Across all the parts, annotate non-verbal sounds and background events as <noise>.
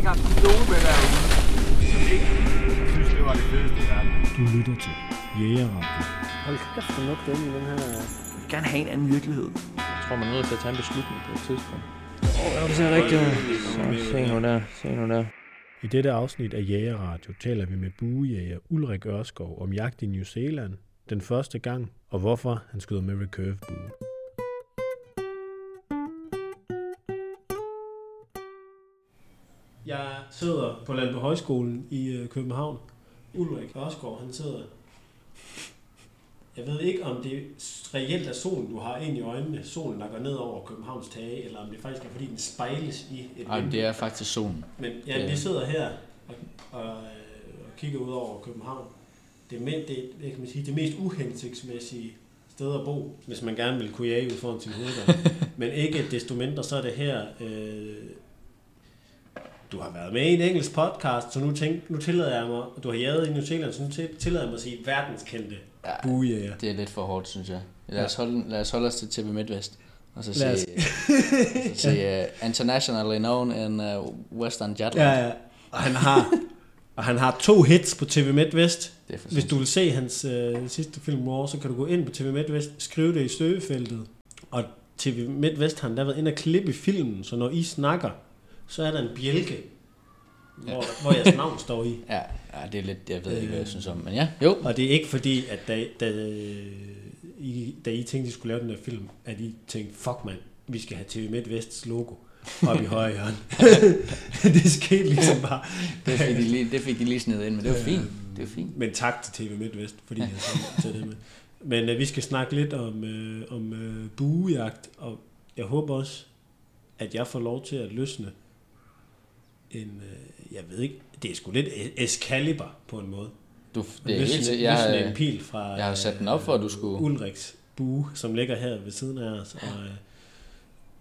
ikke haft nogen med derude, som ikke synes, det var det fedeste i verden. Du lytter til Jægerradio. Hold kæft, hvor lugter ind i den her... Jeg vil gerne have en anden virkelighed. Jeg tror, man er nødt til at tage en beslutning på et tidspunkt. Åh, oh, det ser rigtigt ud. Så, se nu der, se nu der. I dette afsnit af Jægerradio taler vi med buejæger Ulrik Ørskov om jagt i New Zealand den første gang, og hvorfor han skyder med recurve bue. Sidder på Landbo Højskolen i øh, København. Ulrik Ørskov, han sidder... Jeg ved ikke, om det reelt er solen, du har ind i øjnene. Solen, der går ned over Københavns tage, eller om det faktisk er, fordi den spejles i et Ej, men vindue. det er faktisk solen. Men ja, Det vi sidder her og, og, øh, og kigger ud over København. Det er, det, hvad kan man sige, det mest uhensigtsmæssige sted at bo, hvis man gerne vil kunne jage ud foran sin hoveddør. <laughs> Men ikke desto mindre, så er det her... Øh, du har været med i en engelsk podcast, så nu, tænk, nu tillader jeg mig, du har jaget i New Zealand, så nu til- tillader jeg mig at sige verdenskendte Ja, buejæger. det er lidt for hårdt, synes jeg. Lad os holde, lad os holde os til TV MidtVest. Og så sige, så sige uh, internationally known in uh, Western Jutland. Ja, ja. Og han har, og han har to hits på TV MidtVest. Hvis du vil se hans øh, sidste film War, så kan du gå ind på TV MidtVest, skrive det i søgefeltet. Og TV MidtVest har endda været inde og klippe i filmen, så når I snakker, så er der en bjælke, hvor, hvor jeres navn står i. <laughs> Ja, ja, det er lidt, jeg ved ikke, hvad jeg Øh. synes om, men ja, jo. Og det er ikke fordi, at da, da, I, da I tænkte, I skulle lave den her film, at I tænkte, fuck mand, vi skal have TV MidtVests logo op i højre hjørne. <laughs> det skete ligesom bare. Det fik, de lige, det fik de lige snedet ind, men det var fint. Det var fint. Men tak til TV MidtVest, fordi jeg så til det med. Men øh, vi skal snakke lidt om, øh, om øh, buejagt, og jeg håber også, at jeg får lov til at løsne en, øh, jeg ved ikke, det er sgu lidt Excalibur på en måde. Du, det er helt, sikkert- jeg, løsne en har, pil fra jeg har sat den op for, at du øh, skulle- Ulriks bue, som ligger her ved siden af os, og, øh,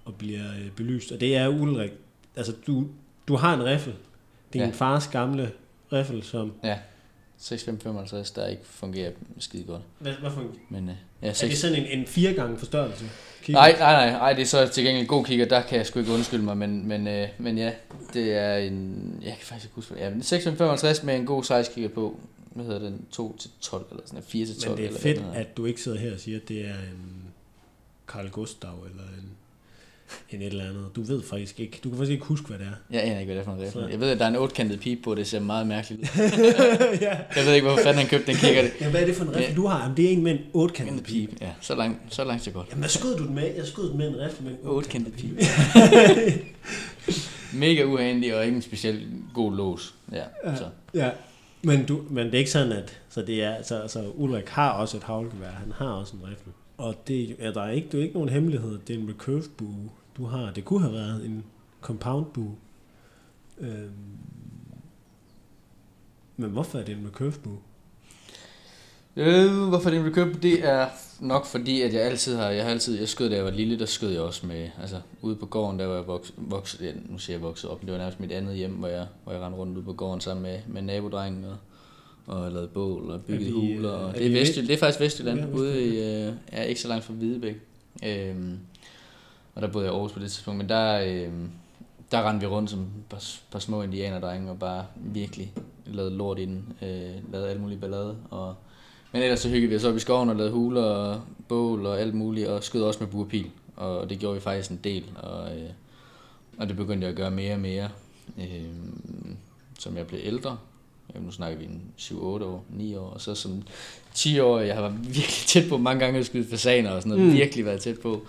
og bliver belyst. Og det er Ulrik, altså du, du har en riffel, din Ja. ja. fars gamle riffel, som, ja, 6555, der ikke fungerer skide godt. hvad, hvad en Men øh, ja, Er det 6, sådan en, en fire gange forstørrelse? Nej, nej, nej, nej, det er så til gengæld en god kigger, der kan jeg sgu ikke undskylde mig, men, men, øh, men ja, det er en, jeg kan faktisk ikke huske, ja, men 655 med en god size kigger på, hvad hedder den, 2 til 12 eller sådan, 4 til 12 Men det er eller fedt, den hedder. at du ikke sidder her og siger, at det er en Carl Gustav eller en, en et eller andet. Du ved faktisk ikke, du kan faktisk ikke huske, hvad det er. Jeg aner ikke, hvad det er for noget. Så- Jeg ved, at der er en otkantet pipe på, det ser meget mærkeligt ud. <laughs> ja. Jeg ved ikke, hvorfor fanden han købte den kigger det. ja, hvad er det for en riffel, Ja. du har? Jamen, det er en med en otkantet pipe. ja, så langt, så langt så godt. Jamen, hvad skød du den med? Jeg skød den med en riffel med en Otkantet pipe. <laughs> Mega uhandig og ikke en specielt god lås. Ja, Ja. så. Ja, men, du, men det er ikke sådan, at så det er, så, så Ulrik har også et havlgevær, han har også en riffel. Og det er der er ikke, det er ikke nogen hemmelighed, det er en recurve bue, du har. Det kunne have været en compound bue. Øhm, men hvorfor er det en recurve bue? Øh, hvorfor det en recurve? Det er nok fordi, at jeg altid har, jeg har altid, jeg skød da jeg var lille, der skød jeg også med, altså ude på gården, der var jeg vokset, vokset ja, nu siger jeg vokset op, men det var nærmest mit andet hjem, hvor jeg, hvor jeg rendte rundt ude på gården sammen med, med nabodrengen og, og lavede bål og byggede Er huler. Og er det, er Vestjylland, det er faktisk Vestjylland, Ja, ude i, øh, ja, ikke så langt fra Hvidebæk. Øhm, og der boede jeg i Aarhus på det tidspunkt, men der, øhm, der rendte vi rundt som et par, par små indianerdrenge og bare virkelig lavede lort i den, øh, lavede alle mulige ballade. Og, men ellers så hyggede vi os op i skoven og lavede huler og bål og alt muligt, og skød også med burpil. Og det gjorde vi faktisk en del, og, øh, og det begyndte jeg at gøre mere og mere, øh, som jeg blev ældre. Jamen, nu snakker vi en 7-8 år, 9 år, og så som 10 år, jeg har været virkelig tæt på mange gange at skyde fasaner og sådan noget, mm. virkelig været tæt på.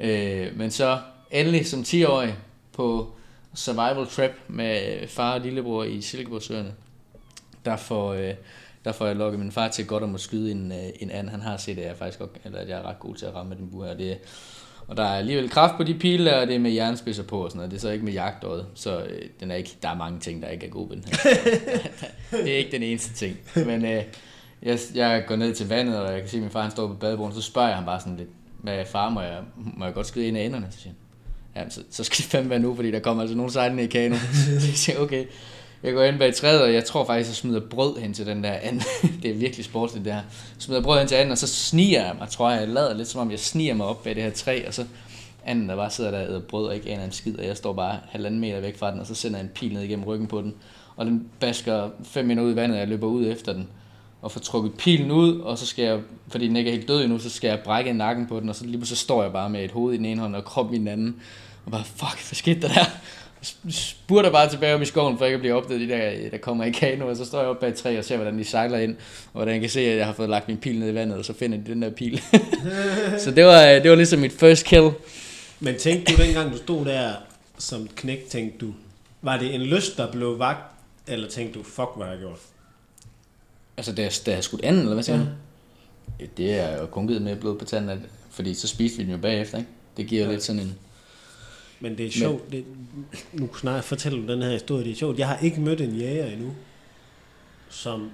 Øh, men så endelig som 10-årig på survival trap med far og lillebror i Silkeborgsøerne, der får, øh, der får jeg lukket min far til godt om at skyde en, øh, en anden. Han har set, at jeg faktisk godt, eller at jeg er ret god til at ramme den bue her. Det, og der er alligevel kraft på de pile, der, og det er med jernspidser på og sådan noget. Det er så ikke med jagtøjet, så øh, den er ikke, der er mange ting, der ikke er gode ved den her. <laughs> det er ikke den eneste ting. Men øh, jeg, jeg går ned til vandet, og jeg kan se, at min far han står på badebordet, så spørger jeg ham bare sådan lidt, med far, må jeg, må jeg godt skyde ind af enderne? Så siger han, ja, så, så skal det fandme være nu, fordi der kommer altså nogen sejlende i kano. <laughs> så jeg siger, okay. Jeg går ind bag træet, og jeg tror faktisk, jeg smider brød hen til den der anden. <laughs> det er virkelig sportsligt, det her. Jeg smider brød hen til anden, og så sniger jeg mig, tror jeg. Jeg lader lidt, som om jeg sniger mig op bag det her træ, og så anden, der bare sidder der og æder brød og ikke aner en skid, og jeg står bare halvanden meter væk fra den, og så sender jeg en pil ned igennem ryggen på den, og den basker fem minutter ud i vandet, og jeg løber ud efter den, og få trukket pilen ud, og så skal jeg, fordi den ikke er helt død endnu, så skal jeg brække nakken på den, og så lige så står jeg bare med et hoved i den ene hånd og krop i den anden, og bare, fuck, hvad skete der der? spurter bare tilbage om i skoven, for ikke at blive opdaget de der, øh, der kommer i kano, og så står jeg op bag et træ og ser, hvordan de sejler ind, og hvordan jeg kan se, at jeg har fået lagt min pil ned i vandet, og så finder de den der pil. <laughs> så det var, øh, det var ligesom mit first kill. Men tænkte du dengang, du stod der som knæk, tænkte du, var det en lyst, der blev vagt, eller tænkte du, fuck, hvad har jeg gjort? Altså, da jeg, da jeg skudt anden, eller hvad siger ja. du? Det er jo kun givet med blod på tanden, fordi så spiste vi den jo bagefter, ikke? Det giver ja. lidt sådan en... Men det er sjovt, det, nu snart fortæller du den her historie, det er sjovt. Jeg har ikke mødt en jæger endnu, som,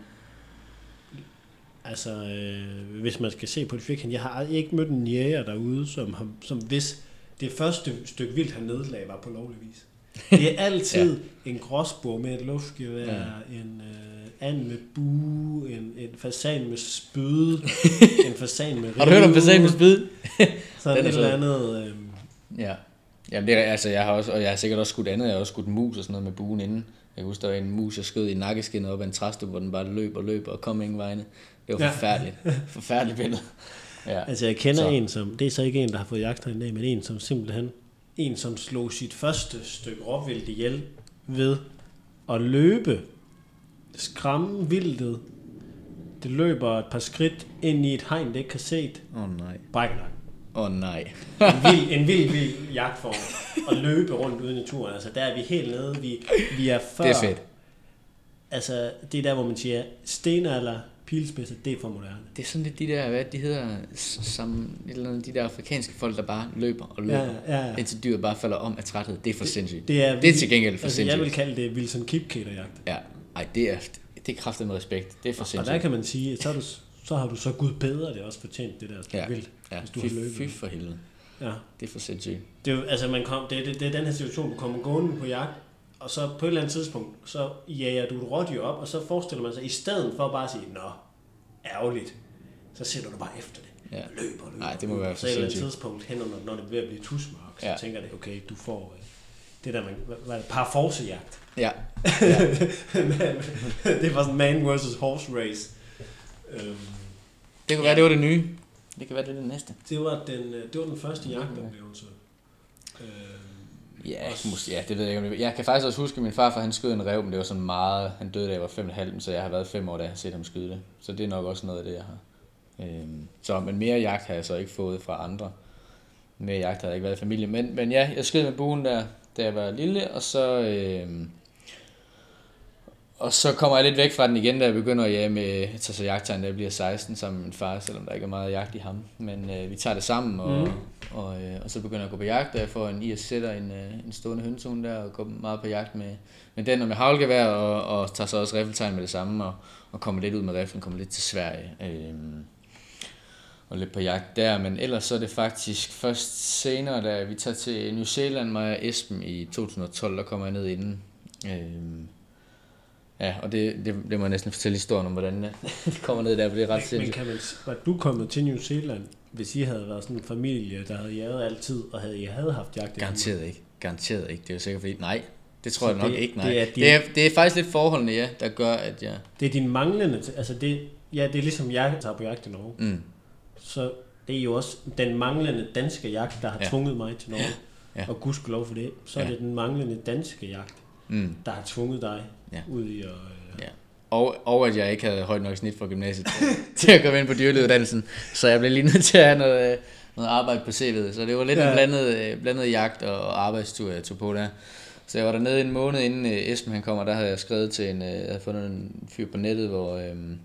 altså, øh, hvis man skal se på det firkant, jeg har ikke mødt en jæger derude, som, har, som hvis det første stykke vildt, han nedlag, var på lovlig vis. Det er <laughs> altid ja. en gråsbog med et luftgevær, ja. en øh, and med bue, en, en fasan med spyd, <laughs> en fasan med rive. Har du hørt om fasan med spyd? <laughs> Sådan et eller andet... Øh, ja. Jamen, det er, altså, jeg har også, og jeg har sikkert også skudt andet, jeg har også skudt mus og sådan noget med buen inden. Jeg kan huske, der var en mus, jeg skød i nakkeskinnet op af en træstup, hvor den bare løb og løb og kom ingen vegne. Det var forfærdeligt. Ja. <laughs> forfærdeligt billede. Ja. Altså, jeg kender så. en, som, det er så ikke en, der har fået jagt i dag, men en, som simpelthen, en, som slog sit første stykke råvildt ihjel ved at løbe, skræmme vildtet. Det løber et par skridt ind i et hegn, det ikke kan set. Åh oh, nej. Brækker Åh oh, nej. en, vild, en vild, vild jagtform. At løbe rundt ude i naturen. Altså, der er vi helt nede. Vi, vi er før... Det er fedt. Altså, det er der, hvor man siger, stenalder, pilspidser, det er for moderne. Det er sådan lidt de der, hvad de hedder, som eller de der afrikanske folk, der bare løber og løber, ja, ja, ja. indtil dyret bare falder om af træthed. Det er for det, sindssygt. Det er, det er til gengæld for altså, sindssygt. Jeg vil kalde det Wilson Kipketer-jagt. Ja, ej, det er, det er kraftigt med respekt. Det er for sindssygt. Og der kan man sige, så, du, så har du så Gud bedre det også fortjent, det der ja. vildt, ja. hvis du fy, har løbet. Fy for helvede. Ja. Det er for sindssygt. Det er, altså man kom, det, det, det, er den her situation, du kommer gående på jagt, og så på et eller andet tidspunkt, så jager du et rådyr op, og så forestiller man sig, i stedet for bare at sige, nå, ærgerligt, så sætter du bare efter det. Ja. Løber, løber. Nej, det må være for Så et eller andet tidspunkt hen, når, når det er ved at blive tusmørk, så ja. tænker det, okay, du får øh, det der, man, hvad er det, parforcejagt. Ja. <laughs> ja. det var sådan man versus horse race. Øhm, det kunne ja. være, det var det nye. Det kan være, det er det næste. Det var den, øh, det var den første jagtoplevelse. Øh, ja, også... måske, ja, det ved jeg ikke. Jeg kan faktisk også huske, at min farfar han skød en rev, men det var sådan meget, han døde da jeg var 5,5, så jeg har været 5 år, da jeg har set ham skyde det. Så det er nok også noget af det, jeg har. Øhm, så, men mere jagt har jeg så ikke fået fra andre. Mere jagt har jeg ikke været i familie. Men, men ja, jeg skød med buen der, da jeg var lille, og så... Øhm, og så kommer jeg lidt væk fra den igen, da jeg begynder at jage med så jagttegn, da jeg bliver 16 sammen med min far, selvom der ikke er meget jagt i ham. Men øh, vi tager det sammen, og, mm. og, øh, og så begynder jeg at gå på jagt, og jeg får en IS sætter en, øh, en stående hønsehund der, og går meget på jagt med, med den og med havlgevær, og, og tager så også riffeltegn med det samme, og, og kommer lidt ud med riflen, kommer lidt til Sverige. Øh, og lidt på jagt der, men ellers så er det faktisk først senere, da vi tager til New Zealand, mig og Esben i 2012, der kommer jeg ned inden. Øh, Ja, og det, det, det må jeg næsten fortælle historien om, hvordan <laughs> det kommer ned der, for det er ret sindssygt. Men kan man, var du kommet til New Zealand, hvis I havde været sådan en familie, der havde jaget altid, og havde I havde haft jagt? Garanteret ikke. Garanteret ikke. Det er jo sikkert fordi, nej, det tror Så jeg nok det, ikke, nej. Det er, din, det, er, det er faktisk lidt forholdene, ja, der gør, at jeg... Det er din manglende, altså det, ja, det er ligesom jeg tager på jagt i Norge. Mm. Så det er jo også den manglende danske jagt, der har ja. tvunget mig til Norge. Ja. Og gudskelov for det. Så er ja. det den manglende danske jagt, mm. der har tvunget dig ja. ud i at... Øh, ja. Og, og at jeg ikke havde højt nok snit fra gymnasiet <laughs> til at komme ind på dyrlægeuddannelsen, så jeg blev lige nødt til at have noget, øh, noget arbejde på CV'et. Så det var lidt ja. en blandet, øh, blandet jagt og arbejdstur, jeg tog på der. Så jeg var dernede en måned inden Esben han kommer, der havde jeg skrevet til en, jeg havde fundet en fyr på nettet, hvor, øhm,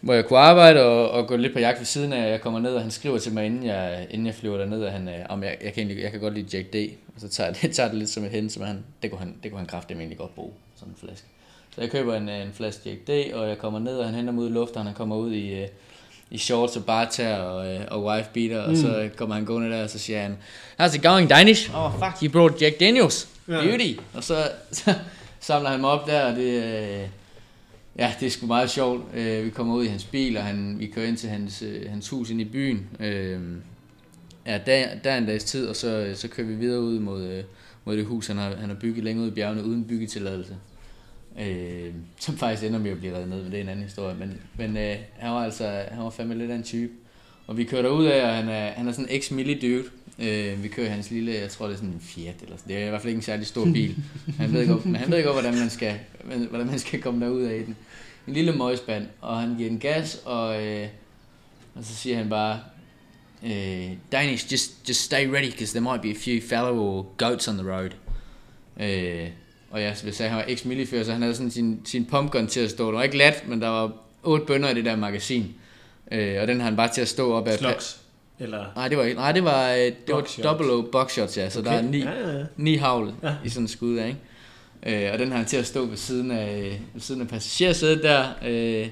hvor jeg kunne arbejde og, og gå lidt på jagt ved siden af. Jeg kommer ned, og han skriver til mig, inden jeg, inden jeg flyver derned, at han, om jeg, jeg, kan egentlig, jeg kan godt lide Jack D. Og så tager jeg, tager det lidt som et hen, som han, det kunne han, det kunne han kraftigt egentlig godt bruge sådan en flaske. Så jeg køber en, en flaske Jack D, og jeg kommer ned, og han henter mig ud i luften, og han kommer ud i, øh, i shorts og barter og, øh, og wife beater, mm. og så kommer han gående der, og så siger han, How's it going, Danish? Oh, fuck, you brought Jack Daniels. Beauty. Og så, så samler han mig op der, og det, øh, ja, det er sgu meget sjovt. vi kommer ud i hans bil, og han, vi kører ind til hans, hans hus inde i byen. Ja, der, der er en dags tid, og så, så kører vi videre ud mod, øh, mod det hus, han har, han har bygget længere ud i bjergene uden byggetilladelse. Øh, som faktisk ender med at blive reddet ned, men det er en anden historie. Men, men øh, han var altså han var fandme lidt af en type. Og vi kører ud af, og han er, han er sådan en ex-milli dude. Øh, vi kører hans lille, jeg tror det er sådan en Fiat, eller sådan. det er i hvert fald ikke en særlig stor bil. <laughs> Han ved godt, men han ved godt, hvordan man skal, hvordan man skal komme derud af den. En lille møgspand, og han giver den gas, og, øh, og så siger han bare, øh, Danish, just, just stay ready, because there might be a few fallow goats on the road. Øh, og jeg vil sige, han var ex milifør så han havde sådan sin, sin pumpgun til at stå. Det var ikke let, men der var otte bønder i det der magasin. Øh, og den har han bare til at stå op af... Slugs. Eller... Nej, det var ikke. Nej, det var, øh, det var double O buckshots, ja. Så okay. der er ni, Ja, ja. ni havl ja. i sådan en skud der, ikke? Øh, og den har han til at stå ved siden af, ved siden af passagersædet der. Øh,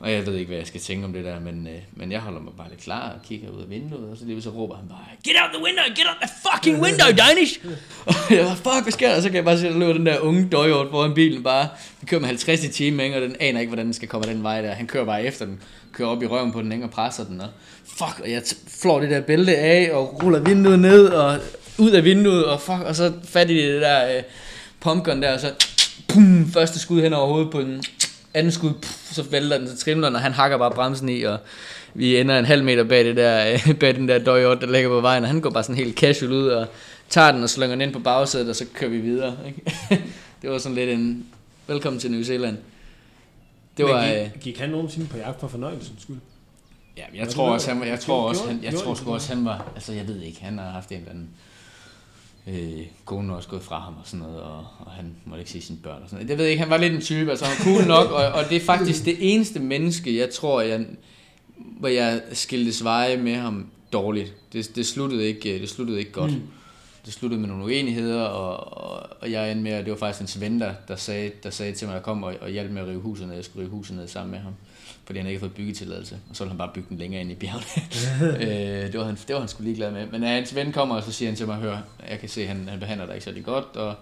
og jeg ved ikke, hvad jeg skal tænke om det der, men, øh, men jeg holder mig bare lidt klar og kigger ud af vinduet, og så lige så råber han bare, Get out the window, get out the fucking window, Danish! og <laughs> jeg var, fuck, hvad sker der? Og så kan jeg bare se, at der løber den der unge døjort foran bilen bare. Vi kører med 50 i timen, ikke? og den aner ikke, hvordan den skal komme den vej der. Han kører bare efter den, kører op i røven på den, ikke? og presser den, og fuck, og jeg t- flår det der bælte af, og ruller vinduet ned, og ud af vinduet, og fuck, og så fat i det der øh, pumpgun der, og så <tsk> pum, første skud hen over hovedet på den, anden skud, pff, så vælter den, så trimler den, og han hakker bare bremsen i, og vi ender en halv meter bag, det der, <laughs> bag den der døjort, der ligger på vejen, og han går bare sådan helt casual ud, og tager den og slynger den ind på bagsædet, og så kører vi videre. Ikke? <laughs> det var sådan lidt en, velkommen til New Zealand. Det var, Men øh, gik, gik han nogensinde på jagt for fornøjelsens skyld? Ja, jeg det tror også, han, jeg tror også, han, jeg tror sgu også, han var, altså jeg ved ikke, han har haft en eller anden, øh, konen også gået fra ham og sådan noget, og, og han måtte ikke se sine børn og sådan noget. Jeg ved ikke, han var lidt en type, altså han var cool nok, og, og det er faktisk det eneste menneske, jeg tror, jeg, hvor jeg skiltes veje med ham dårligt. Det, det, sluttede, ikke, det sluttede ikke godt. Mm. Det sluttede med nogle uenigheder, og, og, og jeg endte med, at det var faktisk hans ven, der, der, sagde, der sagde til mig, at jeg kom og, og hjalp med at rive huset ned. Jeg skulle rive huset ned sammen med ham, fordi han ikke havde fået byggetilladelse, og så ville han bare bygge den længere ind i bjergene. <laughs> <laughs> øh, det, var han, det var han sgu ligeglad med. Men når hans ven kommer, og så siger han til mig, hør, jeg kan se, at han, han behandler dig ikke særlig godt, og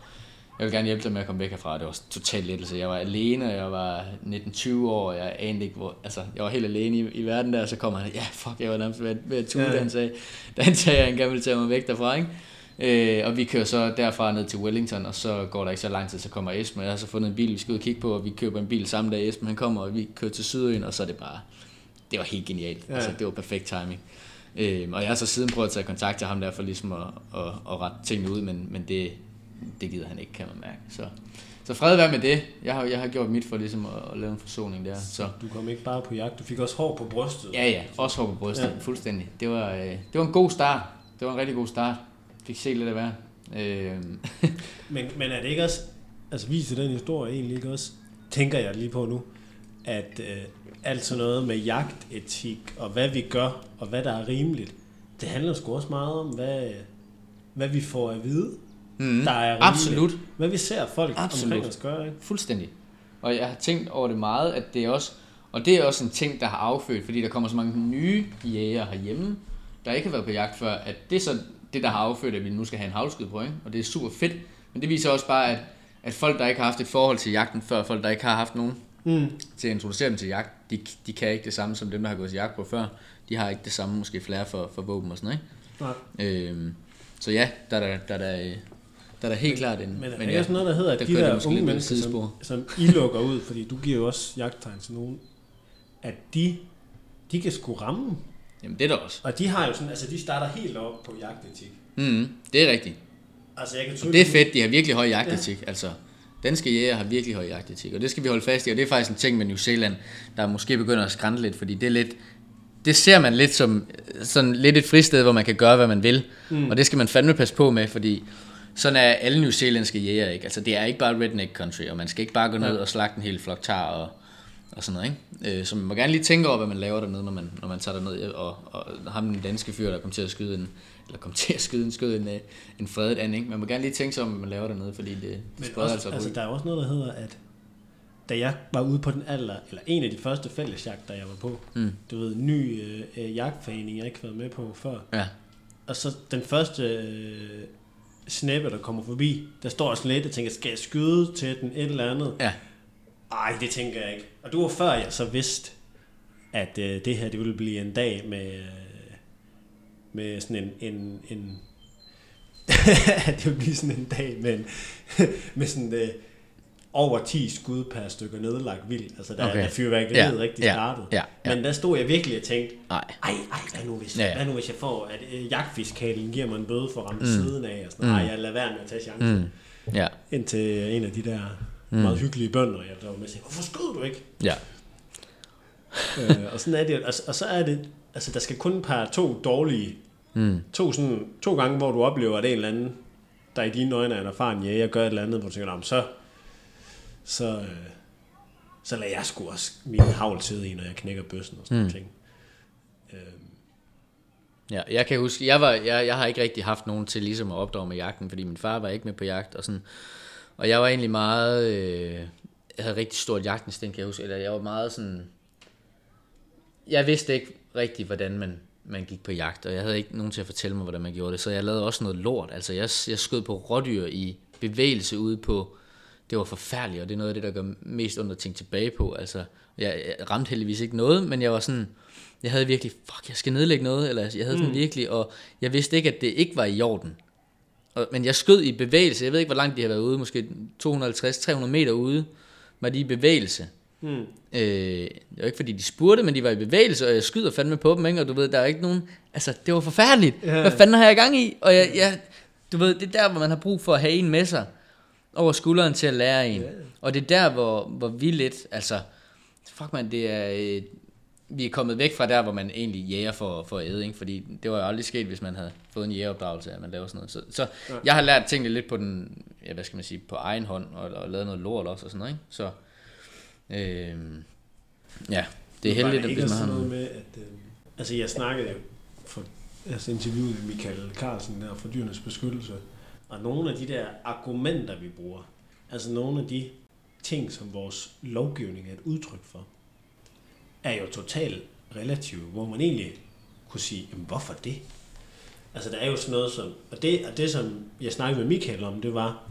jeg vil gerne hjælpe dig med at komme væk herfra. Det var totalt lettelse. Jeg var alene, og jeg var 19-20 år, og jeg anede ikke, hvor... Altså, jeg var helt alene i, i verden der, og så kommer han, ja, fuck, jeg var nærmest ved, at- ved at tude, Ja. ja. han sagde, da han sagde, at han gerne ville tage mig væk derfra, ikke? Øh, og vi kører så derfra ned til Wellington, og så går der ikke så lang tid, så kommer Esben, og jeg har så fundet en bil, vi skal ud og kigge på, og vi køber en bil samme dag, Esben han kommer, og vi kører til Sydøen, og så er det bare, det var helt genialt. Ja. Altså, det var perfekt timing. Øh, og jeg har så siden prøvet at tage kontakt til ham der, for ligesom at, at, at rette tingene ud, men, men det, det gider han ikke, kan man mærke. Så, så fred være med det. Jeg har, jeg har gjort mit for ligesom at, at lave en forsoning der. Så. Du kom ikke bare på jagt, du fik også hår på brystet. Ja, ja, også hår på brystet, ja. fuldstændig. Det var, øh, det var en god start. Det var en rigtig god start. Fik se lidt af hver. Øh, <laughs> Men, men er det ikke også, altså viser den historie egentlig ikke også, tænker jeg lige på nu, at øh, alt sådan noget med jagtetik, og hvad vi gør, og hvad der er rimeligt, det handler sgu også meget om, hvad, hvad vi får at vide, mm, der er rimeligt. absolut. Hvad vi ser folk Absolut. omkring os gøre, ikke? Fuldstændig. Og jeg har tænkt over det meget, at det er også, og det er også en ting, der har affødt, fordi der kommer så mange nye jæger herhjemme, der ikke har været på jagt før, at det er så det, der har affødt, at vi nu skal have en havskud på, ikke? og det er super fedt. Men det viser også bare, at, at folk, der ikke har haft et forhold til jagten før, folk, der ikke har haft nogen Mm. til at introducere dem til jagt, de, de kan ikke det samme som dem, der har gået til jagt på før. De har ikke det samme måske flere for, for våben og sådan noget. Nej. Ikke? Øhm, så ja, der er der, der, er der, der er der helt klart en... Men er men der ja, sådan noget, der hedder, at der de der måske unge mennesker, som, som I lukker ud, fordi du giver jo også jagttegn til nogen, at de, de kan sgu ramme. Jamen det er der også. Og de har jo sådan, altså de starter helt op på jagtetik. Mm, det er rigtigt. Altså jeg kan tydeligt det er fedt, de har virkelig høj jagtetik. Ja. Altså, danske jæger har virkelig høj jagtetik, og det skal vi holde fast i. Og det er faktisk en ting med New Zealand, der måske begynder at skrænte lidt, fordi det er lidt... Det ser man lidt som sådan lidt et fristed, hvor man kan gøre, hvad man vil. Mm. Og det skal man fandme passe på med, fordi sådan er alle New Zealandske jæger ikke. Altså det er ikke bare redneck country, og man skal ikke bare gå ned Ja. og slagte en hel flok tar og, og sådan noget. Ikke? Øh, så man må gerne lige tænke over, hvad man laver dernede, når man, når man tager derned. Og, og ham den danske fyr, der kom til at skyde en, eller kom <laughs> til at skyde en, skød en, øh, en fredet and, ikke? Man må gerne lige tænke sig om, hvad man laver dernede, fordi det, det Men også, altså, altså, der er også noget, der hedder, at da jeg var ude på den alder, eller en af de første fællesjagter, jeg var på, Mm. du ved, ny øh, øh, jagtforening, jeg ikke har været med på før, Ja. og så den første øh, snæppe, der kommer forbi, der står sådan lidt og tænker, skal jeg skyde til den et eller andet? Ja. Ej, det tænker jeg ikke. Og det var før jeg så vidste, at øh, det her, det ville blive en dag med, øh, med sådan en, en, en <laughs> det vil blive sådan en dag med, en, <laughs> med sådan øh, over 10 skud per stykker nedlagt vild. Altså der, Okay. der fyrværkeriet Ja, rigtig ja, startede. ja, ja. Men der stod jeg virkelig og tænkte, Nej. ej, ej, hvad nu hvis, Ja, hvad nu hvis jeg får, at øh, jagtfiskalen giver mig en bøde for at ramme Mm. siden af, og sådan, Mm. ej, jeg lader være med at tage chancen. Mm. Ja. Indtil en af de der Mm. meget hyggelige bønder, jeg der var med at sige, hvorfor skød du ikke? Ja. øh, og sådan er det, og, og så er det, altså der skal kun par to dårlige, Mm. to, sådan, to gange, hvor du oplever, at en eller anden, der i dine øjne er en erfaren jæger, gør et eller andet, hvor du tænker, "Nå, men så, så, øh, så lader jeg sgu også min havl sidde i, når jeg knækker bøssen og sådan mm. ting. Øh, Ja, jeg kan huske, jeg, var, jeg, jeg har ikke rigtig haft nogen til ligesom at opdrage med jagten, fordi min far var ikke med på jagt, og sådan, og jeg var egentlig meget, øh, jeg havde rigtig stort jagtinstinkt, kan jeg huske, eller jeg var meget sådan, jeg vidste ikke rigtig, hvordan man, man gik på jagt, og jeg havde ikke nogen til at fortælle mig, hvordan man gjorde det, så jeg lavede også noget lort, altså jeg, jeg skød på rådyr i bevægelse ude på, det var forfærdeligt, og det er noget af det, der gør mest ondt at tænke tilbage på, altså, jeg, jeg ramte heldigvis ikke noget, men jeg var sådan, jeg havde virkelig, fuck, jeg skal nedlægge noget, eller jeg havde sådan mm. virkelig, og jeg vidste ikke, at det ikke var i orden. Og, men jeg skød i bevægelse, jeg ved ikke, hvor langt de har været ude, måske 250-300 meter ude, var de i bevægelse. mm. Øh, det var ikke fordi de spurgte, men de var i bevægelse, og jeg skyder fandme på dem, ikke? og du ved, der er ikke nogen, altså det var forfærdeligt, Ja. hvad fanden har jeg gang i? Og jeg, jeg, du ved, det er der, hvor man har brug for at have en med sig, over skulderen til at lære en. Og det er der, hvor, hvor vi lidt, altså, fuck man, det er, øh, vi er kommet væk fra der, hvor man egentlig jæger for, for at æde, ikke? fordi det var jo aldrig sket, hvis man havde fået en jægeropdragelse, at man laver sådan noget. Så, så jeg har lært tingene lidt på den, ja, hvad skal man sige, på egen hånd, og, og lavet noget lort også og sådan noget, ikke? Så, øh, ja, det er heldigt, at ikke hvis man har noget med, at... Øh, altså, jeg snakkede jo for... Altså, interviewede Michael Carlsen der fra Dyrenes Beskyttelse. Og nogle af de der argumenter, vi bruger, altså nogle af de ting, som vores lovgivning er et udtryk for, er jo totalt relative, hvor man egentlig kunne sige, jamen, hvorfor det? Altså, der er jo sådan noget som... Og det, og det som jeg snakkede med Michael om, det var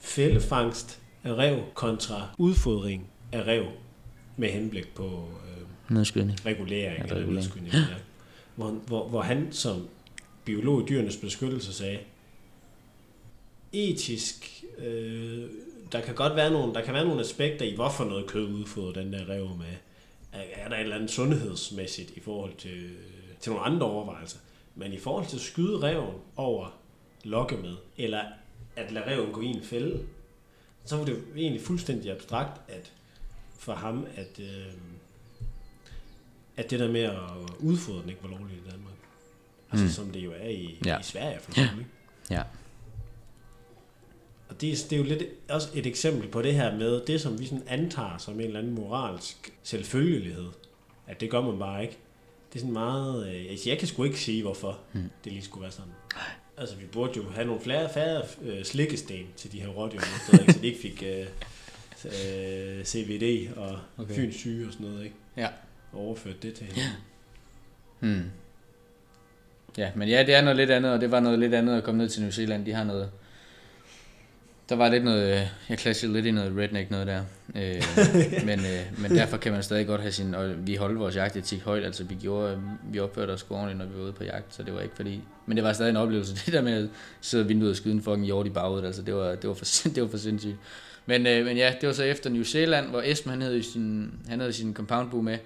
fældefangst af rev kontra udfodring af rev med henblik på øh, Nedskydning. regulering Ja, eller regulering. nedskydning. Ja. Hvor, hvor, hvor han som biolog i dyrenes beskyttelse sagde, etisk, øh, der kan godt være nogle, der kan være nogle aspekter i, hvorfor noget kød udfodrer den der rev med. Er, er der et eller andet sundhedsmæssigt i forhold til, til nogle andre overvejelser? Men i forhold til at skyde reven over lokke med, eller at lade reven gå i en fælde, så var det jo egentlig fuldstændig abstrakt, at for ham, at, øh, at det der med at udfodre den ikke var lovligt i Danmark. Altså Mm. som det jo er i, Ja. ja. i Sverige for eksempel. Ikke? Ja. Og det, er- det er jo lidt også et eksempel på det her med, det som vi sådan antager som en eller anden moralsk selvfølgelighed, at det gør man bare ikke. Det er sådan meget... Øh, altså jeg kan sgu ikke sige, hvorfor Mm. det lige skulle være sådan. Altså vi burde jo have nogle flere færre øh, slikkesten til de her rådyr, så de ikke fik øh, øh, CVD og Okay. fyns syge og sådan noget, ikke? Ja. Og overført det til hinanden. Hmm. Ja, men ja, det er noget lidt andet, og det var noget lidt andet at komme ned til New Zealand. De har noget... Der var lidt noget... øh, Jeg klassede lidt i noget redneck noget der. Øh, <laughs> men, øh, men derfor kan man stadig godt have sin... Og vi holdt vores jagtetik højt, altså vi gjorde... Vi opførte os ordentligt, når vi var ude på jagt, så det var ikke fordi... Men det var stadig en oplevelse, <laughs> det der med at sidde vinduet og skyde en fucking hjort i baghovedet, altså det var, det var, for, <laughs> det var for sindssygt. Men, øh, men ja, det var så efter New Zealand, hvor Esben han havde sin, han havde sin compound bue med,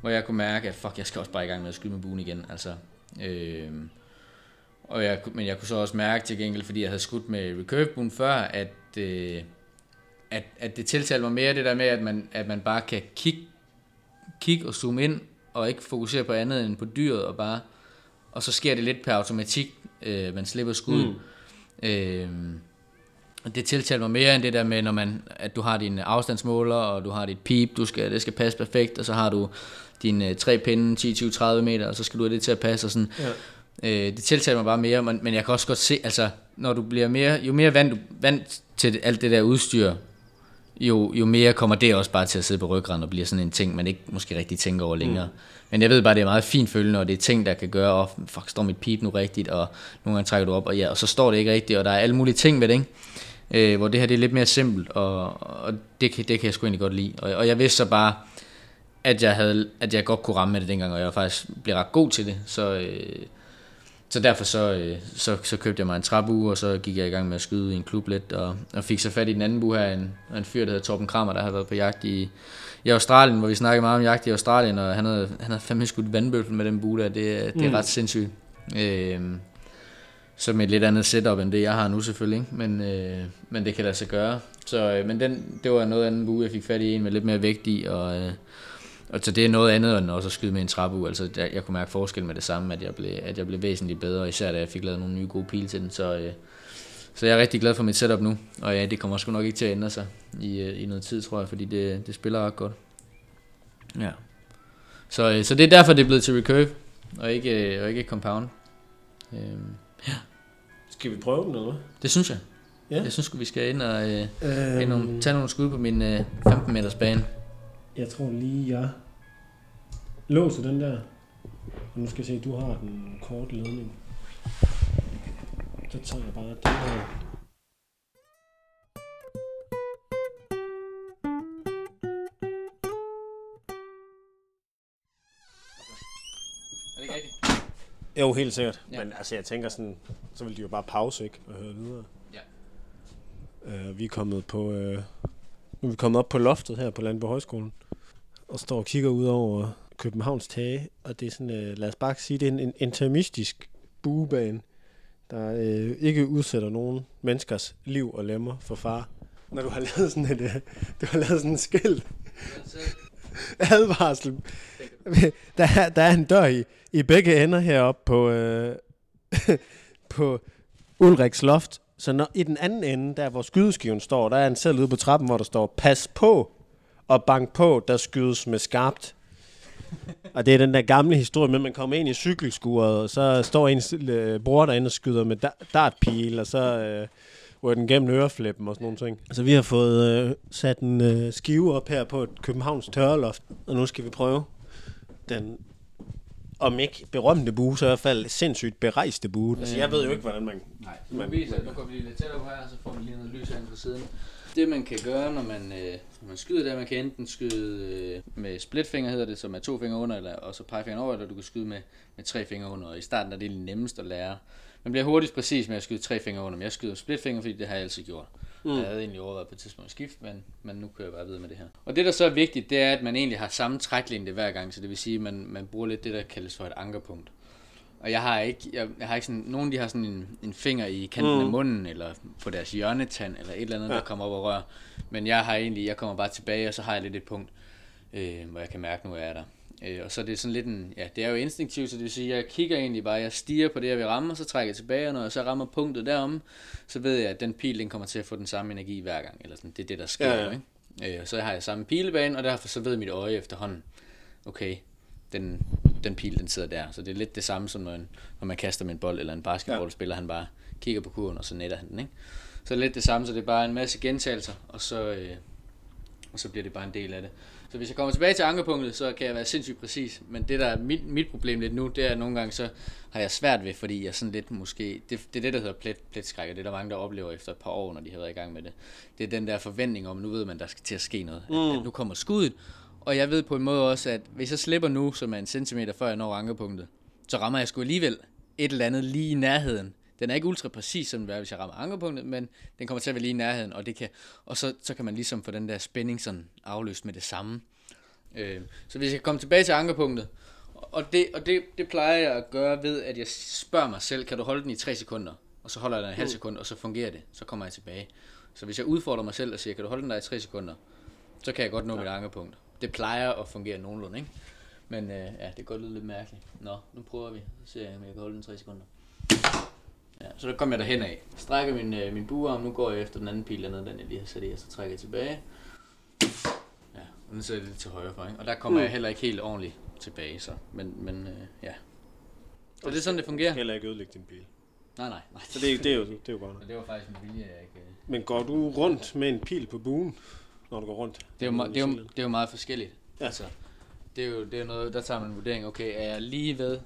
hvor jeg kunne mærke, at fuck, jeg skal også bare i gang med at skyde med buen igen. Altså, øh, og jeg, men jeg kunne så også mærke til gengæld, fordi jeg havde skudt med recurve før, at, øh, at, at det tiltalte mig mere det der med, at man, at man bare kan kigge, kigge og zoome ind, og ikke fokusere på andet end på dyret, og bare, og så sker det lidt per automatik, øh, man slipper skud. Mm. Øh, det tiltaler mig mere end det der med, når man, at du har din afstandsmåler, og du har dit pip, du skal, det skal passe perfekt, og så har du dine tre pinde, 10, 20, 30 meter, og så skal du have det til at passe, og sådan. Ja. Øh, det tiltaler mig bare mere, men, men jeg kan også godt se, altså, når du bliver mere, jo mere vant, du, vant til alt det der udstyr, jo, jo mere kommer det også bare til at sidde på ryggraden og bliver sådan en ting, man ikke måske rigtig tænker over længere. Mm. Men jeg ved bare, det er meget fint følende, og det er ting, der kan gøre, og fuck, står mit pip nu rigtigt, og nogle gange trækker du op, og ja, og så står det ikke rigtigt, og der er alle mulige ting ved det, ikke? Øh, hvor det her det er lidt mere simpelt, og, og det, kan, det kan jeg sgu egentlig godt lide. Og, og jeg vidste så bare, at jeg, havde, at jeg godt kunne ramme med det dengang, og jeg faktisk blev ret god til det. Så, øh, så derfor så, øh, så, så købte jeg mig en trapbue, og så gik jeg i gang med at skyde i en klub lidt, og, og fik så fat i den anden bue her, en, en fyr, der hedder Torben Kramer, der har været på jagt i, i Australien, hvor vi snakkede meget om jagt i Australien, og han havde, han havde fandme skudt vandbøffel med den bue der, det, det er Mm. ret sindssygt. Øh, så med et lidt andet setup end det, jeg har nu selvfølgelig, ikke? Men, øh, men det kan lade sig gøre. Så, øh, men den, det var noget andet bue, jeg fik fat i, en med lidt mere vægt i, og, øh, og så det er noget andet end også at skyde med en trappue. Altså, jeg, jeg kunne mærke forskel med det samme, at jeg, blev, at jeg blev væsentligt bedre, især da jeg fik lavet nogle nye gode pile til den. Så, øh, så jeg er rigtig glad for mit setup nu, og ja, det kommer sgu nok ikke til at ændre sig i, øh, i noget tid, tror jeg, fordi det, det spiller ret godt. Ja. Så, øh, så det er derfor, det er blevet til recurve, og ikke, øh, og ikke compound. Øhm, Skal vi prøve den, eller det synes jeg. Ja. Jeg synes vi skal ind og øh, Øhm, ind og tage nogle skud på min øh, 15 meters bane. Jeg tror lige, jeg låser den der. Og nu skal jeg se, du har den korte ledning. Så tager jeg bare den her. Er? Jo, helt sikkert. Ja. Men altså, jeg tænker sådan, så vil de jo bare pause, ikke? Og høre videre. Ja. Uh, vi er kommet på, uh, nu er vi kommet op på loftet her på Landborg Højskolen. Og står og kigger ud over Københavns tage. Og det er sådan, øh, lad os bare sige, det er en, en intermistisk buebane, der øh, ikke udsætter nogen menneskers liv og lemmer for far. Når du har lavet sådan et, øh, du har lavet sådan et skilt, advarsel. Der er, der er en dør i, i begge ender heroppe på, øh, <laughs> på Ulriks loft. Så når, i den anden ende, der hvor skydeskiven står, der er en selv ude på trappen, hvor der står, pas på og bank på, der skydes med skarpt. Og det er den der gamle historie med, at man kommer ind i cykelskuret, og så står ens øh, bror derinde og skyder med da- dartpil, og så øh, ryger den gennem øreflippen og sådan nogle ting. Så vi har fået øh, sat en øh, skive op her på et Københavns tørreloft, og nu skal vi prøve den om ikke berømte bue, så i hvert fald sindssygt berejste bue. Altså, jeg ved jo ikke, hvordan man... Nej, nu, Men- viser, nu kommer vi lige lidt tættere på her, så får vi lige noget lys herinde fra siden. Det man kan gøre, når man, øh, når man skyder, det er, at man kan enten skyde øh, med splitfinger, hedder det, som er to fingre under, eller, og så pegefingeren over, eller du kan skyde med, med tre fingre under. Og i starten er det nemmest at lære. Man bliver hurtigt præcis med at skyde tre fingre under, men jeg skyder splitfinger, fordi det har jeg altid gjort. Mm. Jeg havde egentlig overvejet på et tidspunkt at skifte, men, men nu kører jeg bare videre med det her. Og det, der så er vigtigt, det er, at man egentlig har samme træklængde hver gang, så det vil sige, at man, man bruger lidt det, der kaldes for et ankerpunkt. Og jeg har ikke, jeg, jeg har ikke sådan, nogen de har sådan en, en finger i kanten mm. af munden, eller på deres hjørnetand, eller et eller andet, ja. der kommer op og rører. Men jeg har egentlig, jeg kommer bare tilbage, og så har jeg lidt et punkt, øh, hvor jeg kan mærke, nu er jeg der. Øh, og så er det sådan lidt en, ja, det er jo instinktivt, så det vil sige, jeg kigger egentlig bare, jeg stiger på det, jeg vil ramme, og så trækker jeg tilbage, og når jeg så rammer punktet derom, så ved jeg, at den pil, den kommer til at få den samme energi hver gang, eller sådan, det er det, der sker, Ja, ja, ja. ja. Ikke? Øh, og så har jeg samme pilebane, og derfor så ved mit øje efterhånden, okay, den, den pil, den sidder der. Så det er lidt det samme som når, en, når man kaster med en bold, eller en basketballspiller, han bare kigger på kurven, og så netter han den, ikke? Så det er lidt det samme, så det er bare en masse gentagelser, og så, øh, og så bliver det bare en del af det. Så hvis jeg kommer tilbage til ankerpunktet, så kan jeg være sindssygt præcis, men det der er mit, mit problem lidt nu, det er at nogle gange så har jeg svært ved, fordi jeg sådan lidt måske, det, det er det der hedder plet, pletskræk, og det er der mange, der oplever efter et par år, når de har været i gang med det. Det er den der forventning om, nu ved man, der skal til at ske noget, mm. at, at nu kommer skuddet, og jeg ved på en måde også, at hvis jeg slipper nu, som er en centimeter før jeg når ankerpunktet, så rammer jeg sgu alligevel et eller andet lige i nærheden. Den er ikke ultra præcis, som det er, hvis jeg rammer ankerpunktet, men den kommer til at være lige i nærheden, og, det kan, og så, så kan man ligesom få den der spænding sådan afløst med det samme. Øh, så hvis jeg kommer tilbage til ankerpunktet, og, det, og det, det plejer jeg at gøre ved, at jeg spørger mig selv, kan du holde den i 3 sekunder? Og så holder jeg den en halv sekund, og så fungerer det. Så kommer jeg tilbage. Så hvis jeg udfordrer mig selv og siger, kan du holde den der i 3 sekunder? Så kan jeg godt nå ja. mit ankerpunkt. Det plejer at fungere nogenlunde, ikke? Men øh, ja, det kan godt lyde lidt mærkeligt. Nå, nu prøver vi. Så ser jeg, om jeg kan holde den i 3 sekunder. Ja, så der kommer jeg derhen af. Strækker min, øh, min buarm, nu går jeg efter den anden pil dernede, den jeg lige har sat i, og så trækker jeg tilbage. Ja, og den sætter jeg lidt til højre for, ikke? Og der kommer mm. jeg heller ikke helt ordentligt tilbage, så. Men, men øh, ja. Så det er sådan, det Du fungerer. skal heller ikke ødelægge din bil. Nej, nej, nej. Så det, er- det, er, jo, det er jo godt. Og det var faktisk en vilje, jeg ikke... Men går du rundt med en pil på buen, når du går rundt? Det er jo, det er jo, det er jo meget forskelligt. Ja. Altså, det er jo det er noget, der tager man en vurdering. Okay, er jeg lige ved?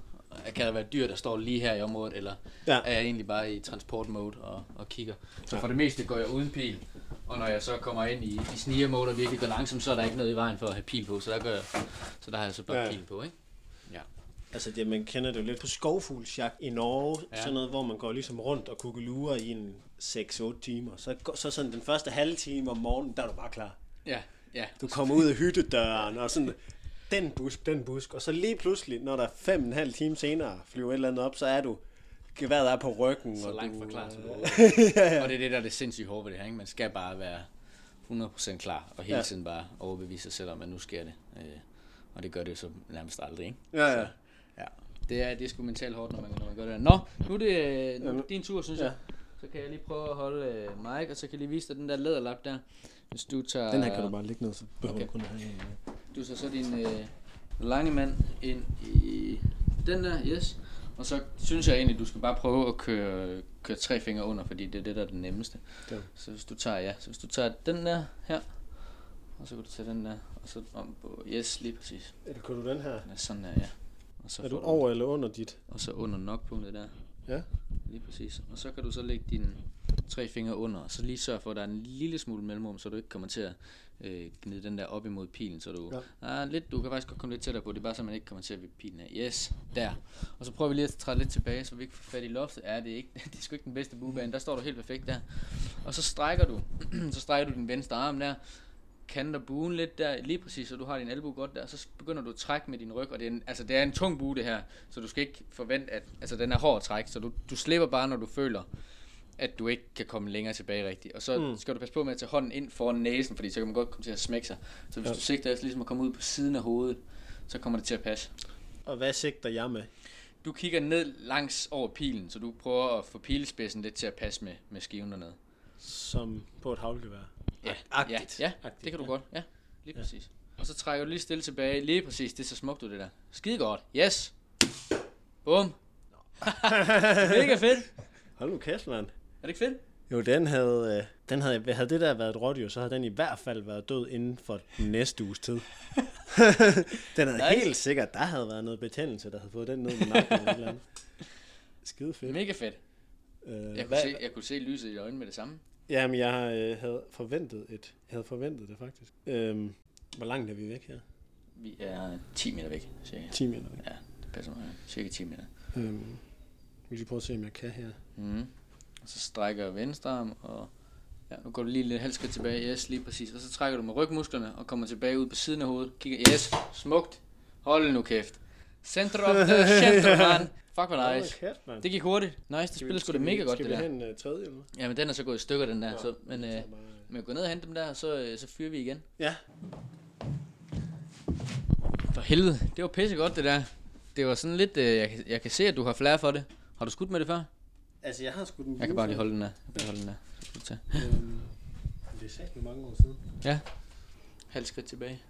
Kan der være dyr, der står lige her i området? Eller Ja. er jeg egentlig bare i transportmode og, og kigger? Så for det meste går jeg uden pil. Og når jeg så kommer ind i, i sniger mode og virkelig går langsomt, så er der ikke noget i vejen for at have pil på. Så der, gør jeg, så der har jeg så bare Ja, pil på, ikke? Ja. Altså, det, man kender det jo lidt på skovfuglsjagt i Norge, Ja. ja. sådan noget, hvor man går ligesom rundt og kukkelurer i en 6-8 timer. Så, så sådan den første halve time om morgenen, der er du bare klar. Ja, ja. Du kommer ud af hyttedøren og sådan, den busk, den busk. Og så lige pludselig, når der er fem og en halv time senere flyver et eller andet op, så er du, geværet er på ryggen. Så og langt du, fra klar som øh, overhovedet. <laughs> Og det er det, der er det sindssygt hårde ved det her. Ikke? Man skal bare være 100% klar, og hele Ja. tiden bare overbevise sig selv om, at nu sker det. Øh, og det gør det så nærmest aldrig, ikke? Ja, ja. Så, ja. Det er, det er sgu mentalt hårdt, når man, når man gør det. Nå, nu er det, øh, nu er det din tur, synes Ja. jeg. Så kan jeg lige prøve at holde øh, mic, og så kan jeg lige vise dig den der læderlap der. Hvis du tager... Den her kan du bare lægge ned, så behøver Okay. du kun have en. Du tager så din øh, lange mand ind i den der, yes. Og så synes jeg egentlig, du skal bare prøve at køre, køre tre fingre under, fordi det er det, der er det nemmeste. Ja. Så hvis du tager, ja, så hvis du tager den der her, og så kan du tage den der, og så om på, yes, lige præcis. Eller kan du den her? Ja, sådan der, ja. Og så Er du over eller under dit? Og så under nokpunktet der, Ja. lige præcis. Og så kan du så lægge dine tre fingre under, og så lige sørge for, at der er en lille smule mellemrum, så du ikke kommer til at øh, gnide den der op imod pilen, så du, ja. ah, lidt, du kan faktisk godt komme lidt tættere på, det er bare så, man ikke kommer til at vippe pilen af. Yes, der. Og så prøver vi lige at træde lidt tilbage, så vi ikke får fat i loftet. Ja, det er, ikke, <laughs> det er sgu ikke den bedste buebane, der står du helt perfekt der. Og så strækker du, <clears throat> så strækker du din venstre arm der, kanter buen lidt der, lige præcis, så du har din albu godt der, så begynder du at trække med din ryg, og det er en, altså det er en tung bue det her, så du skal ikke forvente, at, altså den er hård at trække, så du, du slipper bare, når du føler, at du ikke kan komme længere tilbage rigtigt. Og så mm. skal du passe på med at tage hånden ind foran næsen, fordi så kan man godt komme til at smække sig. Så hvis ja. Du sigter efter ligesom at komme ud på siden af hovedet, så kommer det til at passe. Og hvad sigter jeg med? Du kigger ned langs over pilen, så du prøver at få pilespidsen lidt til at passe med, med skiven dernede. Som på et havlgevær. Ja, Agtigt. ja, ja Agtigt, det kan du ja. godt. Ja, lige præcis. Og så trækker du lige stille tilbage. Lige præcis, det er så smukt ud det der. Skide godt. Yes. Bum. <laughs> Mega fedt. Hold nu kæft, mand. Er det ikke fedt? Jo, den havde, øh, den havde, havde det der været et rådyr, så havde den i hvert fald været død inden for den næste uges tid. <laughs> den havde Nice. helt sikkert, der havde været noget betændelse, der havde fået den ned med nakken eller eller andet. Skide fedt. Mega fedt. Øh, Jeg kunne, hvad, se, jeg kunne se lyset i øjnene med det samme. Jamen, jeg øh, havde forventet et. Jeg havde forventet det faktisk. Øhm, hvor langt er vi væk her? Vi er 10 meter væk, cirka. 10 meter væk. Ja, det passer mig. Cirka 10 meter. Øhm, vi vil lige prøve at se, om jeg kan her. Mm. Og så strækker jeg venstre arm, og ja, nu går du lige lidt halvt skridt tilbage. Yes, lige præcis. Og så trækker du med rygmusklerne og kommer tilbage ud på siden af hovedet. Kigger, yes, smukt. Hold nu kæft. Center of the center, man. Fuck, hvor nice. Hold kæft. Det gik hurtigt. Nice, det Skal vi- spiller sgu skal da vi- mega godt, skal det vi der. have en uh, tredje eller? Ja, men den er så gået i stykker, den der. Så, men øh, bare- men jeg går ned og hente dem der, og så, øh, så fyrer vi igen. Ja, For helvede, det var pisse godt det der. Det var sådan lidt, øh, jeg, kan- jeg kan se, at du har flere for det. Har du skudt med det før? altså jeg har sgu den Jeg kan bare lige holde den der. Jeg kan holde den der. Så skal du tage. Øhm, det er sagt mange år siden. Ja. Halv skridt tilbage.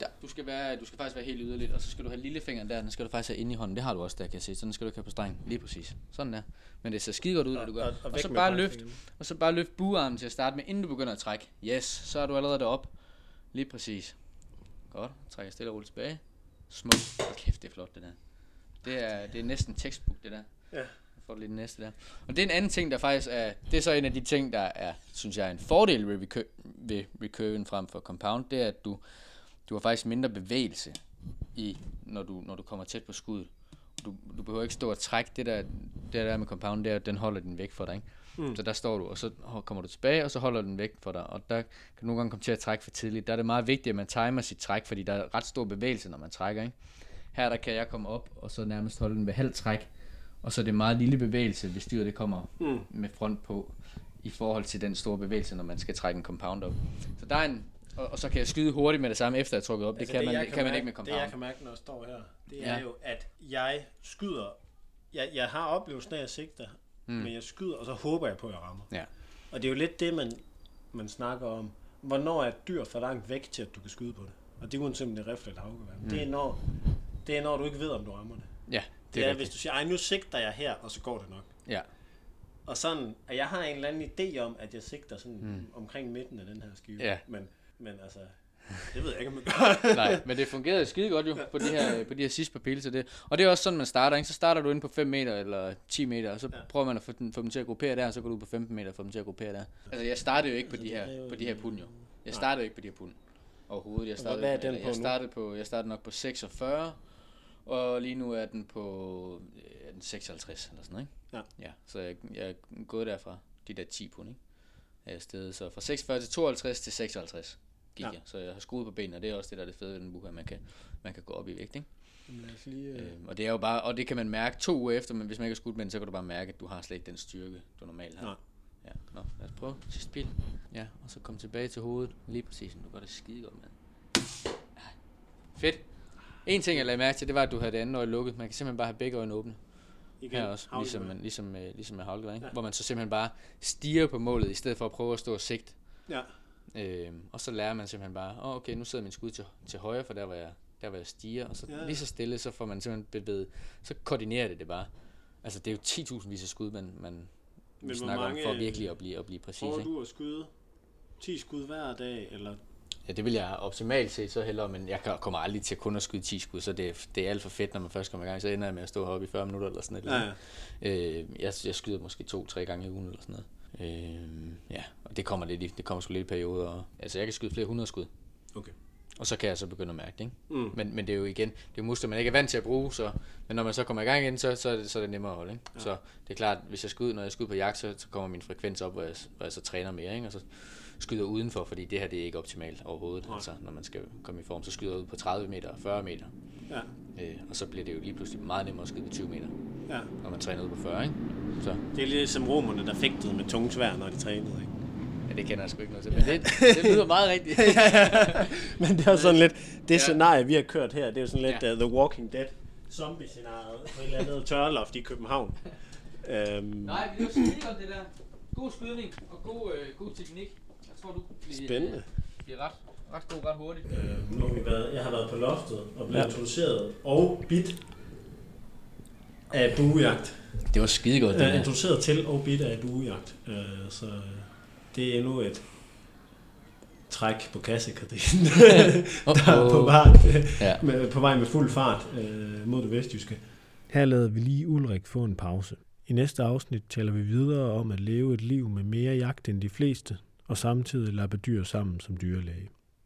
Der, du skal, være, du skal faktisk være helt yderligt, og så skal du have lillefingeren der, den skal du faktisk have inde i hånden. Det har du også der, kan jeg se. Sådan skal du ikke have på strengen. Lige præcis. Sådan der. Men det ser skide godt ud, når du gør. Og- og- og så bare løft, og så bare løft buarmen til at starte med, inden du begynder at trække. Yes, så er du allerede deroppe. Lige præcis. Godt. Trækker stille og roligt tilbage. Smuk. Hold kæft, det er flot det der. Det er, det er næsten textbook det der. Ja. Jeg får lige den næste der. Og det er en anden ting, der faktisk er, det er så en af de ting, der er, synes jeg, er en fordel ved, recur, ved recurven frem for compound, det er, at du, du har faktisk mindre bevægelse i, når du, når du kommer tæt på skuddet. Du, du behøver ikke stå og trække det der, det der med compound, er, at den holder den væk for dig. Ikke? Mm. Så der står du, og så kommer du tilbage, og så holder den væk for dig. Og der kan du nogle gange komme til at trække for tidligt. Der er det meget vigtigt, at man timer sit træk, fordi der er ret stor bevægelse, når man trækker. Ikke? Her der kan jeg komme op, og så nærmest holde den ved halv træk. Og så er det meget lille bevægelse, hvis dyret det kommer mm. med front på, i forhold til den store bevægelse, når man skal trække en compound op. Så der er en, og, og så kan jeg skyde hurtigt med det samme, efter jeg er trukket op. Altså, det kan, man, jeg det kan man mærke, ikke med compound. Det jeg kan mærke, når jeg står her, det er Ja. jo, at jeg skyder. Jeg, jeg har oplevelsen af, at jeg sigter, mm. men jeg skyder, og så håber jeg på, at jeg rammer. Ja. Og det er jo lidt det, man, man snakker om. Hvornår er et dyr for langt væk til, at du kan skyde på det? Og det er uanset om det er rifle eller havgevær. Mm. Det, er når, det er når, du ikke ved, om du rammer det. Ja, Det, det er, er hvis du siger, ej, nu sigter jeg her, og så går det nok. Ja. Og sådan, at jeg har en eller anden idé om, at jeg sigter sådan mm. omkring midten af den her skive. Ja. Men, men altså, det ved jeg ikke, om jeg gør. <laughs> Nej, men det fungerede skide godt jo på de her, på de her sidste par pile, så det, og det er også sådan, man starter, ikke? Så starter du inde på 5 meter eller 10 meter, og så ja. prøver man at få, den, få dem til at gruppere der, og så går du ud på 15 meter og får dem til at gruppere der. Altså, jeg startede jo ikke på de her, på de her pund jo. Jeg startede jo ikke på de her pund overhovedet. Jeg startede, hvad er den på jeg startede på, jeg startede nok på 46, Og lige nu er den på øh, er den 56 eller sådan noget, ikke? Ja. Ja, så jeg, jeg er gået derfra, de der 10 pund, ikke? Er jeg stedet, så fra 46 til 52 til 56 gik Ja. jeg. Så jeg har skruet på benene, og det er også det, der er det fede ved den uge, at man kan, man kan gå op i vægt, ikke? Lad os lige, øh... Øh, og det er jo bare, og det kan man mærke to uger efter, men hvis man ikke har skudt med den, så kan du bare mærke, at du har slet ikke den styrke, du normalt har. Nej. Ja, nå, lad os prøve sidste pil. Ja, og så kom tilbage til hovedet. Lige præcis, du gør det skide godt med. Ja. Fedt. En ting, jeg lagde mærke til, det var, at du havde det andet øje lukket. Man kan simpelthen bare have begge øjne åbne. Igen, Her også, havlgevær. ligesom, man, ligesom, med, ligesom med havlgevær, ikke? Ja. Hvor man så simpelthen bare stiger på målet, i stedet for at prøve at stå og sigte. Ja, Øh, og så lærer man simpelthen bare, oh, okay, nu sidder min skud til, til højre, for der var jeg, der var jeg stiger, og så Ja. lige så stille, så får man simpelthen bevæget, så koordinerer det det bare. Altså det er jo 10.000 vis af skud, man, man, hvor snakker mange, om, for virkelig at blive, at blive præcis. prøver du at skyde 10 skud hver dag, eller... Ja, det vil jeg optimalt set så hellere, men jeg kommer aldrig til kun at skyde 10 skud, så det, er- det er alt for fedt, når man først kommer i gang. Så ender jeg med at stå heroppe i 40 minutter eller sådan noget. Ja, ja. Øh, jeg, jeg skyder måske to-tre gange i ugen eller sådan noget. Øh, ja, og det kommer lidt i, det kommer sgu lidt i perioder. Og, altså, jeg kan skyde flere hundrede skud. Okay. Og så kan jeg så begynde at mærke det, ikke? Mm. Men, men det er jo igen, det er jo muskler, man ikke er vant til at bruge, så, men når man så kommer i gang igen, så, så, er, det, så er det nemmere at holde, ikke? Ja. Så det er klart, hvis jeg skyder, når jeg skyder på jagt, så, så kommer min frekvens op, hvor jeg, hvor jeg så træner mere, ikke? Og så skyder udenfor, fordi det her det er ikke optimalt overhovedet. Nej. Altså, når man skal komme i form, så skyder jeg ud på 30 meter og 40 meter. Ja, Øh, og så bliver det jo lige pludselig meget nemmere at skyde på 20 meter, ja. når man træner ud på 40, ikke? Så Det er lidt som romerne, der fægtede med tunge svær, når de trænede, ikke? ja, det kender jeg sgu ikke noget til, men det, det lyder meget rigtigt. <laughs> Men det er sådan lidt, det Ja. scenarie, vi har kørt her, det er jo sådan lidt Ja. uh, The Walking Dead zombie-scenariet på et eller andet <laughs> tørloft i København. Øhm, Nej, det er jo godt det der. God skydning og god, øh, god teknik. Jeg tror, du bliver, Spændende. øh, bliver ret, ret god ret hurtigt. Øh, nu har vi været, jeg har været på loftet og blevet Ja. introduceret og bit af buejagt. Det var skide godt, det Øh, der. introduceret til og bit af buejagt. Øh, så det er endnu et træk på kassekardinen, <laughs> <laughs> der er på vej, Ja. <laughs> med, på vej med fuld fart øh, mod det vestjyske. Her lader vi lige Ulrik få en pause. I næste afsnit taler vi videre om at leve et liv med mere jagt end de fleste, og samtidig lappe dyr sammen som dyrlæge.